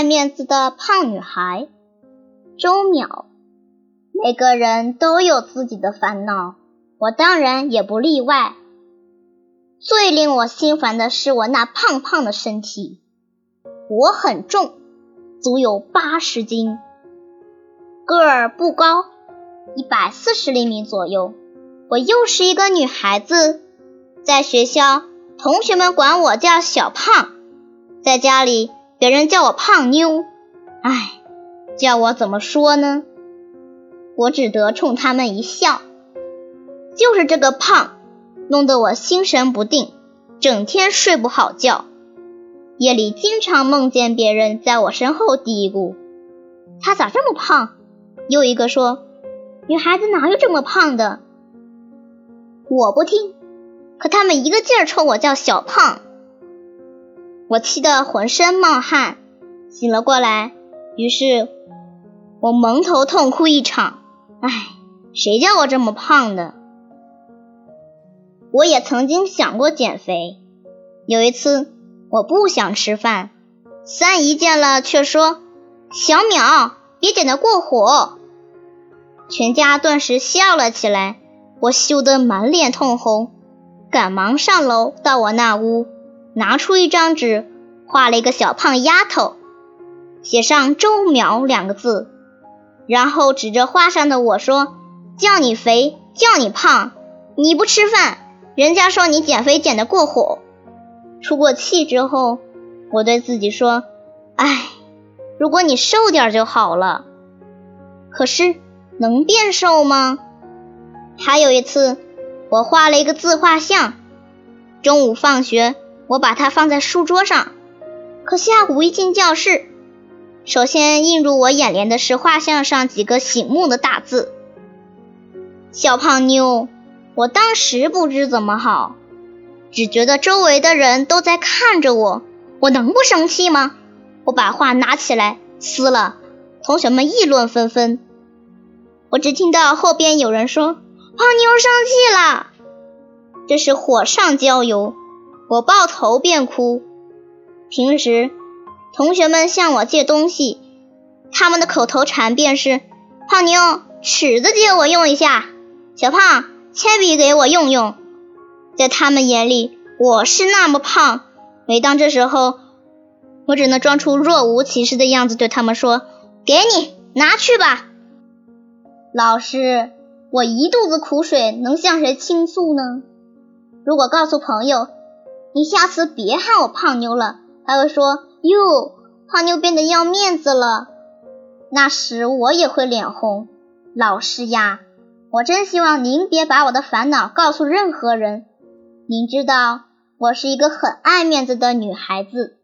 爱面子的胖女孩周淼。每个人都有自己的烦恼，我当然也不例外。最令我心烦的是我那胖胖的身体，我很重，足有八十斤，个儿不高，一百四十厘米左右。我又是一个女孩子，在学校同学们管我叫小胖，在家里别人叫我胖妞。唉，叫我怎么说呢？我只得冲他们一笑。就是这个胖。弄得我心神不定，整天睡不好觉，夜里经常梦见别人在我身后嘀咕：“他咋这么胖？”又一个说：“女孩子哪有这么胖的？”我不听，可他们一个劲儿冲我叫小胖，我气得浑身冒汗，醒了过来，于是我蒙头痛哭一场。唉，谁叫我这么胖的？我也曾经想过减肥。有一次，我不想吃饭，三姨见了却说：“小淼，别减得过火。”全家顿时笑了起来。我羞得满脸通红，赶忙上楼到我那屋，拿出一张纸，画了一个小胖丫头，写上“周淼”两个字，然后指着画上的我说：“叫你肥，叫你胖，你不吃饭。”人家说你减肥减得过火，出过气之后，我对自己说：“哎，如果你瘦点就好了。”可是能变瘦吗？还有一次，我画了一个自画像，中午放学，我把它放在书桌上，可下午一进教室，首先映入我眼帘的是画像上几个醒目的大字：“小胖妞。”我当时不知怎么好，只觉得周围的人都在看着我，我能不生气吗？我把画拿起来撕了，同学们议论纷纷。我只听到后边有人说：“胖妞生气了。”这是火上浇油，我抱头便哭。平时同学们向我借东西，他们的口头禅便是：“胖妞，尺子借我用一下。”小胖。铅笔给我用用，在他们眼里我是那么胖。每当这时候，我只能装出若无其事的样子，对他们说：“给你拿去吧。”老师，我一肚子苦水，能向谁倾诉呢？如果告诉朋友，你下次别喊我胖妞了，他会说：“哟，胖妞变得要面子了。”那时我也会脸红。老师呀。我真希望您别把我的烦恼告诉任何人。您知道，我是一个很爱面子的女孩子。